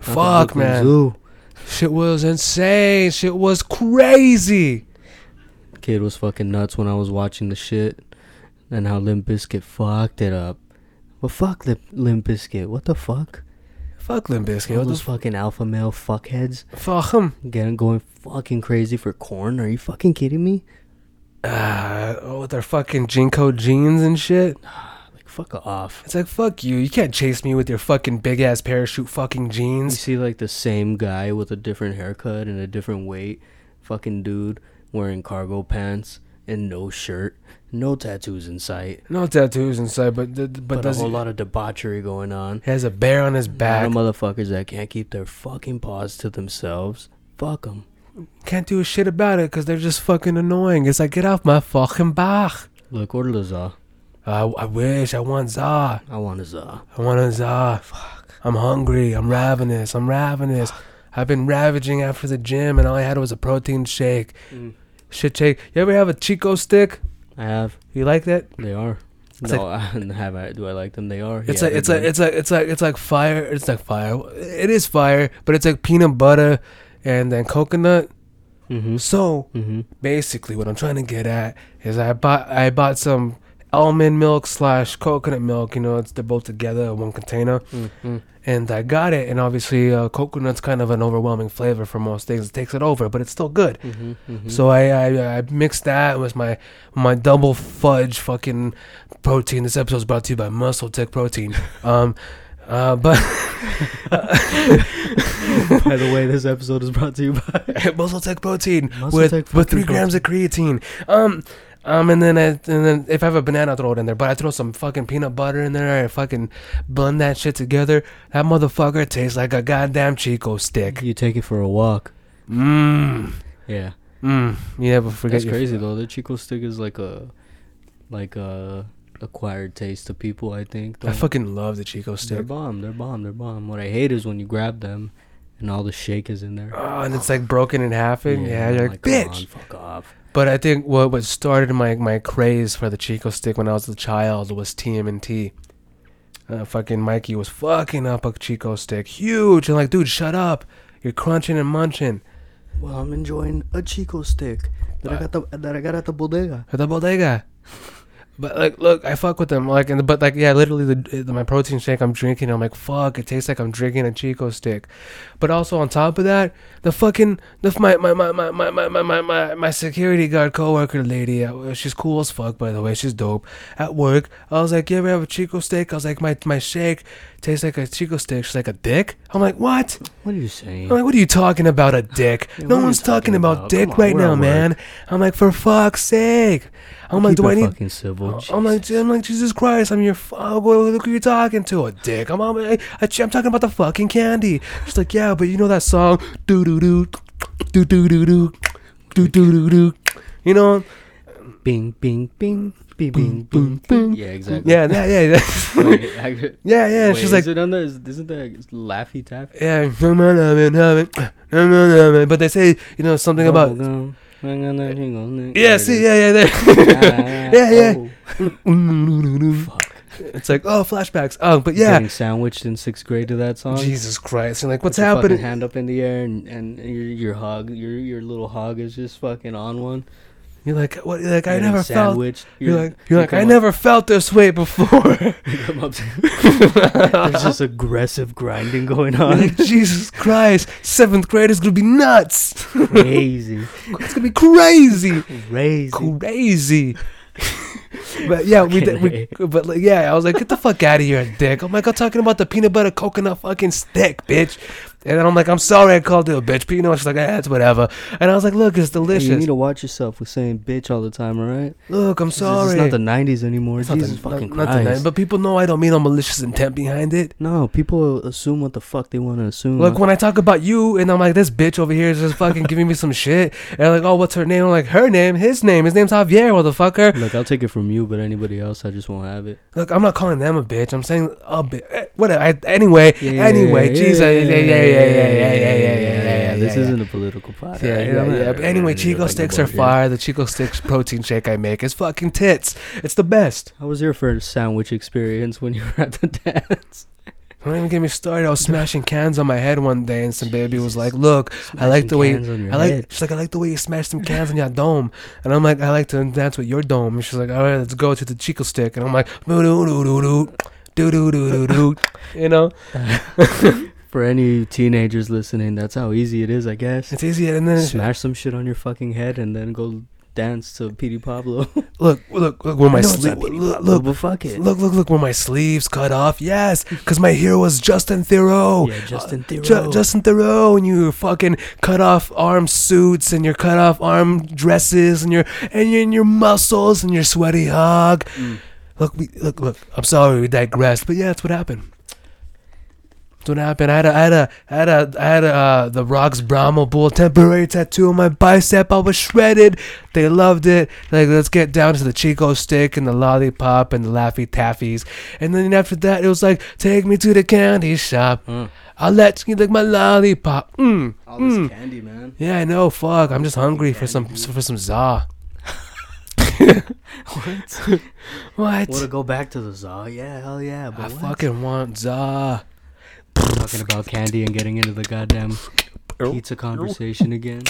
Fuck, Brooklyn man. Zoo. Shit was insane. Shit was crazy. Kid was fucking nuts when I was watching the shit, and how Limp Bizkit fucked it up. Well, fuck Limp, Limp Bizkit. What the fuck? Fuck Limp Bizkit. All those fucking alpha male fuckheads fuck him? getting going fucking crazy for Korn. Are you fucking kidding me? Uh, oh, with their fucking JNCO jeans and shit. Like fuck off. It's like, fuck you. You can't chase me with your fucking big ass parachute fucking jeans. You see like the same guy with a different haircut and a different weight, fucking dude wearing cargo pants and no shirt, no tattoos in sight, No tattoos inside, but th- but, but, a whole he, lot of debauchery going on. he has a bear on his back. motherfuckers that can't keep their fucking paws to themselves. Fuck them. Can't do a shit about it because they're just fucking annoying. It's like, get off my fucking back. Look, order the za. I, I wish I want za. I want a za. I want a za. Fuck. I'm hungry. I'm ravenous. I'm ravenous. I've been ravaging after the gym, and all I had was a protein shake. Mm. Shit shake. You ever have a Chick-O-Stick? I have. You like that? They are. It's no, I have I. Do I like them? They are. It's Yeah, like it's like it's like it's like it's like fire. It's like fire. It is fire, but it's like peanut butter and then coconut. Mhm. So Mhm. basically, what I'm trying to get at is I bought I bought some almond milk slash coconut milk. You know, it's they're both together in one container, Mhm. and I got it. And obviously, uh, coconut's kind of an overwhelming flavor for most things. It takes it over, but it's still good. Mhm. Mhm. So I, I I mixed that with my my double fudge fucking protein. This episode is brought to you by MuscleTech Protein. Um, uh, but By the way, this episode is brought to you by. MuscleTech Protein Muscle with Tech with three grams of creatine. Um. Um and then I, and then if I have a banana, I throw it in there. But I throw some fucking peanut butter in there. I fucking blend that shit together. That motherfucker tastes like a goddamn Chick-O-Stick. You take it for a walk. Mmm. Yeah. Mmm. You never forget. That's crazy though. The Chick-O-Stick is like a, like a acquired taste to people. I think. I fucking love the Chick-O-Stick. They're bomb. They're bomb. They're bomb. What I hate is when you grab them, and all the shake is in there. Oh, and it's like broken in half. And yeah, I'm you're like, come bitch. on, fuck off. But I think what what started my my craze for the Chick-O-Stick when I was a child was TMNT. Uh, fucking Mikey was fucking up a Chick-O-Stick, huge, and like, dude, shut up! You're crunching and munching. Well, I'm enjoying a Chick-O-Stick that I got the that I got at the bodega. At the bodega. But like, look, I fuck with them. Like, and but like, yeah, literally, the, the my protein shake I'm drinking, I'm like, fuck, it tastes like I'm drinking a Chick-O-Stick. But also on top of that, the fucking the my my my my my my my my, my, security guard coworker lady, uh, she's cool as fuck by the way, she's dope. At work, I was like, you ever have a Chick-O-Stick? I was like, my my shake tastes like a Chick-O-Stick. She's like, a dick? I'm like, what? What are you saying? I'm like, what are you talking about, a dick? Yeah, no what are you one's talking talking about, about? dick on, right now, man. I'm like, for fuck's sake. I'm like, do I need? Fucking civil? I'm like, I'm like, Jesus Christ, I'm your. F- oh, what- look who you're talking to, a dick. I'm, I'm, I, I'm talking about the fucking candy. She's like, yeah, but you know that song, do do do, do do do do, do do do do. You know, Bing, bing, bing. Bing, boom, bing, boom, bing. Yeah, exactly. Yeah, yeah, yeah, yeah. Wait, I- yeah, yeah. Wait, She's is like, it on the? is- Isn't that Laffy Taffy? yeah, but they say, you know, something about. Yeah, see, yeah, yeah, there. yeah, yeah. Oh, fuck. It's like, oh, flashbacks. Oh, but yeah. Getting sandwiched in sixth grade to that song. Jesus Christ! And like, what's With your fucking happening? Hand up in the air, and and your your hog, your your little hog is just fucking on one. You're like, what? You're like, I never felt. sandwiched. You're like, you're like, I up- never felt this way before. come up to- There's just aggressive grinding going on. like, Jesus Christ! Seventh grade is gonna be nuts. Crazy, It's gonna be crazy, crazy. crazy. but yeah, we did. We, but like, yeah, I was like, get the fuck out of here, dick. I'm like, I'm talking about the peanut butter coconut fucking stick, bitch. And then I'm like, I'm sorry I called you a bitch, but you know, she's like, eh, it's whatever. And I was like, look, it's Hey, you need to watch yourself with saying bitch all the time, all right? Look, I'm sorry. is not the '90s anymore. It's not the- Jesus fucking not- not the Christ. but people know I don't mean a malicious intent behind it. no, people assume what the fuck they want to assume. Like, when I talk about you and I'm like, this bitch over here is just fucking giving me some shit. And they're like, oh, what's her name? I'm like, her name, his name, his name's Javier, motherfucker. Look, I'll take it from you, but anybody else, I just won't have it. Look, I'm not calling them a bitch. I'm saying a bitch. Eh, Whatever. I, anyway, yeah, anyway, yeah, Jesus. yeah, Yeah, yeah, yeah, yeah, yeah, yeah, yeah, yeah, yeah. This isn't a political podcast. Yeah, yeah, yeah. But anyway, Chick-O-Sticks are fire. The Chick-O-Sticks protein shake I make is fucking tits. It's the best. How was your first sandwich experience when you were at the dance? Don't even get me started. I was smashing cans on my head one day, and some baby was like, "Look, I like the way Smashing your I like." head. She's like, "I like the way you smash some cans on your dome," and I'm like, "I like to dance with your dome." And she's like, "All right, let's go to the Chick-O-Stick," and I'm like, "Doo doo doo doo doo." Do do do do do, you know. For any teenagers listening, that's how easy it is, I guess. It's easy, and then Smash some shit on your fucking head and then go dance to Petey Pablo. look, look, look where my sleeve. Look, look, but fuck it. look, look, look where my sleeves cut off. Yes, because my hero was Justin Theroux. yeah, Justin Ju- Theroux. Justin Theroux, and you fucking cut off arm suits and your cut off arm dresses and your and your, and your muscles and your sweaty hog. Mm. Look, we, look, look. I'm sorry we digressed, but yeah, that's what happened. That's what happened. I had a, I had a, I had a, I had a, uh, the Rocks Brahma Bull temporary tattoo on my bicep. I was shredded. They loved it. Like, let's get down to the Chick-O-Stick and the lollipop and the Laffy Taffies. And then after that, it was like, take me to the candy shop. Huh. I'll let you lick my lollipop. Mm. All this Mm. candy, man. Yeah, I know. Fuck. I'm just hungry for some for some za. What? What? Want to go back to the za? Yeah, hell yeah. But I what? fucking want za. Talking about candy and getting into the goddamn pizza conversation again.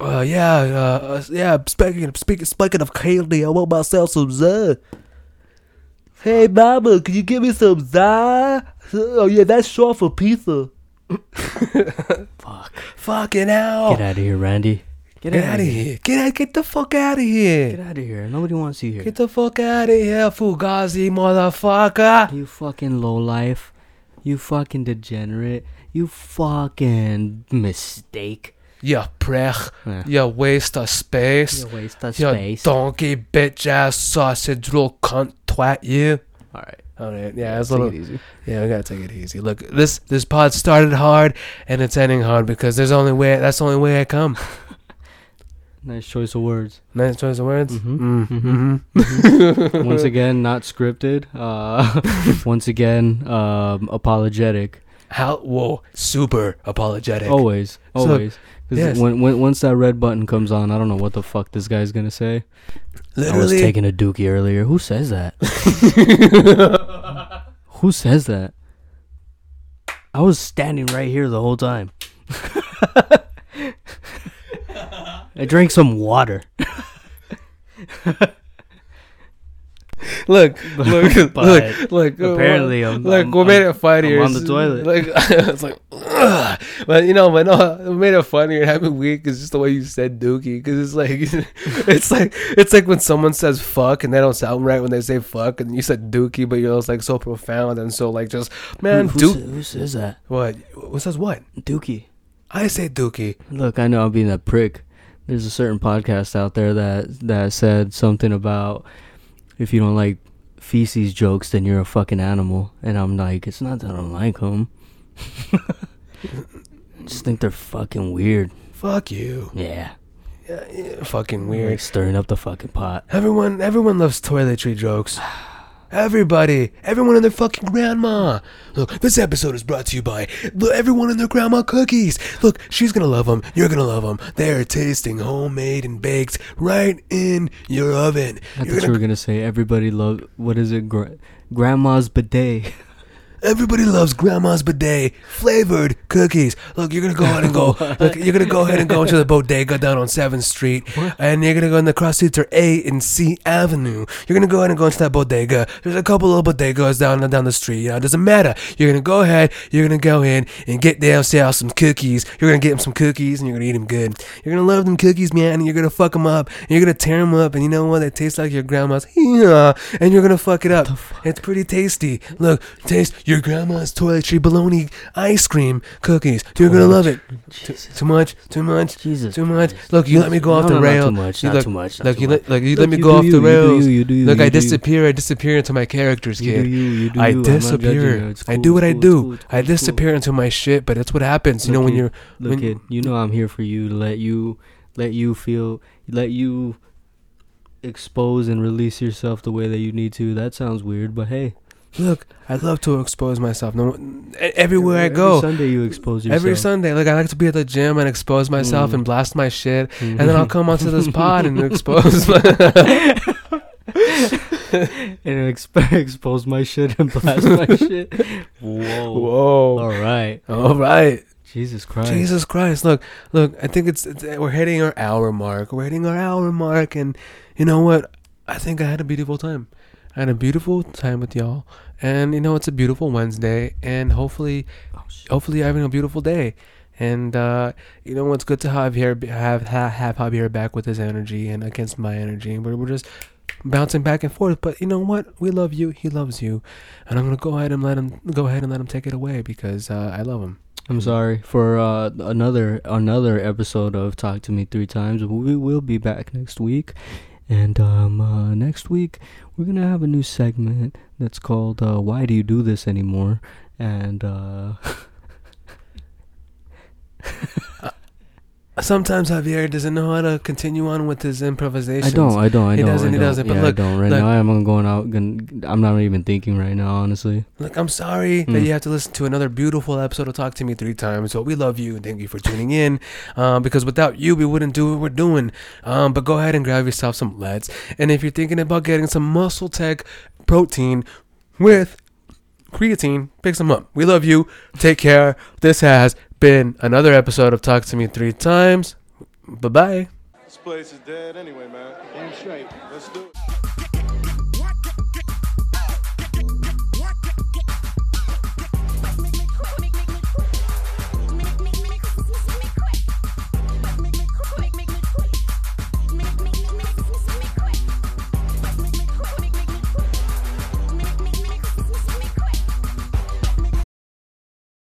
Uh, yeah, uh, uh, yeah. Speaking of, speaking speaking of candy, I want myself some za. Hey, mama, can you give me some za? Oh yeah, that's short for pizza. Fuck. Fucking hell. Get out of here, Randy. Get, out of here. Get out. Get the fuck out of here. Get out of here. Nobody wants you here. Get the fuck out of here, Fugazi motherfucker. You fucking lowlife. You fucking degenerate. You fucking mistake. You prick. Yeah. You waste of space. You waste of You space. donkey bitch ass sausage roll cunt twat you. Alright. All right, yeah, it's a little. it easy. Yeah, we gotta take it easy. Look, this this pod started hard and it's ending hard because there's only way. That's the only way I come. Nice choice of words. Nice choice of words. Mhm, Mm, mhm. once again, not scripted. Uh, once again, um, apologetic. How? Whoa, super apologetic. Always, So, always. 'Cause yes. when, when once that red button comes on, I don't know what the fuck this guy's gonna say. Literally, I was taking a dookie earlier. Who says that? Who says that? I was standing right here the whole time. I drank some water. look, look, look, look. uh, apparently I'm- look. I'm- what made it funnier? I'm on the toilet. Like it's like, ugh. but you know, but no, what made it funnier and having weak is just the way you said dookie. Because it's like, it's like, it's like when someone says fuck and they don't sound right when they say fuck, and you said dookie, but you're just like so profound and so like just man, who, duke. sa- who says that? What? Who says what? Dookie. I say dookie. Look, I know I'm being a prick. There's a certain podcast out there that that said something about if you don't like feces jokes, then you're a fucking animal. And I'm like, it's not that I don't like them. I just think they're fucking weird. Fuck you. Yeah. Yeah, yeah, fucking Like weird. stirring up the fucking pot. Everyone, everyone loves toiletry jokes. Everybody, everyone and their fucking grandma. Look, this episode is brought to you by everyone and their grandma cookies. Look, she's gonna love them. You're gonna love them. They're tasting homemade and baked right in your oven. I You're thought you gonna, were gonna say everybody love. What is it? Gra- grandma's bidet. everybody loves grandma's bidet flavored cookies. Look, you're gonna go ahead and go. look, you're gonna go ahead and go into the bodega down on Seventh Street, and you're gonna go in the cross streets are A and C Avenue. You're gonna go ahead and go into that bodega. There's a couple little bodegas down down the street. You know, it doesn't matter. You're gonna go ahead. You're gonna go in and get downstairs some cookies. You're gonna get them some cookies, and you're gonna eat them good. You're gonna love them cookies, man, and you're gonna fuck them up. And you're gonna tear them up, and you know what? They taste like your grandma's. Yeah, and you're gonna fuck it up. It's pretty tasty. Look, taste your grandma's toiletry bologna ice cream cookies. You're gonna love it. Too, too much, too much, Jesus too much. Look, you let me go off No, the no, not rail. too much, You not look, too much, not Look, too you much. let, like you Look, let me you go off you, the rails. you, you do Look, I disappear. I disappear into my characters, kid. do you, you do I you. I'm not judging disappear. I do what I do. it's cool, it's I cool, it's cool. disappear into my shit, but that's what happens. You know when you're Look, when- kid, you know I'm here for you to let you, let you feel, let you expose and release yourself the way that you need to. That sounds weird, but hey, look. I love to expose myself. No, everywhere I every. Sunday you expose yourself. Every Sunday, like I like to be at the gym and expose myself Mm. and blast my shit, Mhm. and then I'll come onto this pod and expose. My and exp- expose my shit and blast my shit. Whoa. Whoa! All right. All right. Jesus Christ. Jesus Christ! Look, look. I think it's, it's we're hitting our hour mark. We're hitting our hour mark, and you know what? I think I had a beautiful time. I had a beautiful time with y'all, and you know it's a beautiful Wednesday, and hopefully, Oh, hopefully you're having a beautiful day. And uh, you know what's good to have here have have have Javier back with his energy and against my energy, and we're, we're just bouncing back and forth. But you know what? We love you. He loves you, and I'm gonna go ahead and let him go ahead and let him take it away because uh, I love him. I'm sorry for uh, another another episode of Talk to Me Three Times. We will be back next week, and um, uh, next week we're gonna have a new segment that's called uh, "Why Do You Do This Anymore?" and uh, Sometimes Javier doesn't know how to continue on with his improvisation. I don't, I don't, I He know, He doesn't, I he don't. doesn't, but Yeah, look, I don't. Right look. now, I'm going out. Gonna, I'm not even thinking right now, honestly. Look, I'm sorry that Mm. you have to listen to another beautiful episode of Talk to Me three times. But we love you and thank you for tuning in. Um, because without you, we wouldn't do what we're doing. Um, but go ahead and grab yourself some LEDs. And if you're thinking about getting some MuscleTech protein with creatine, pick some up. We love you. Take care. This has been another episode of Talk to Me three times. Bye bye. This place is dead anyway, man. Damn straight. Let's do it.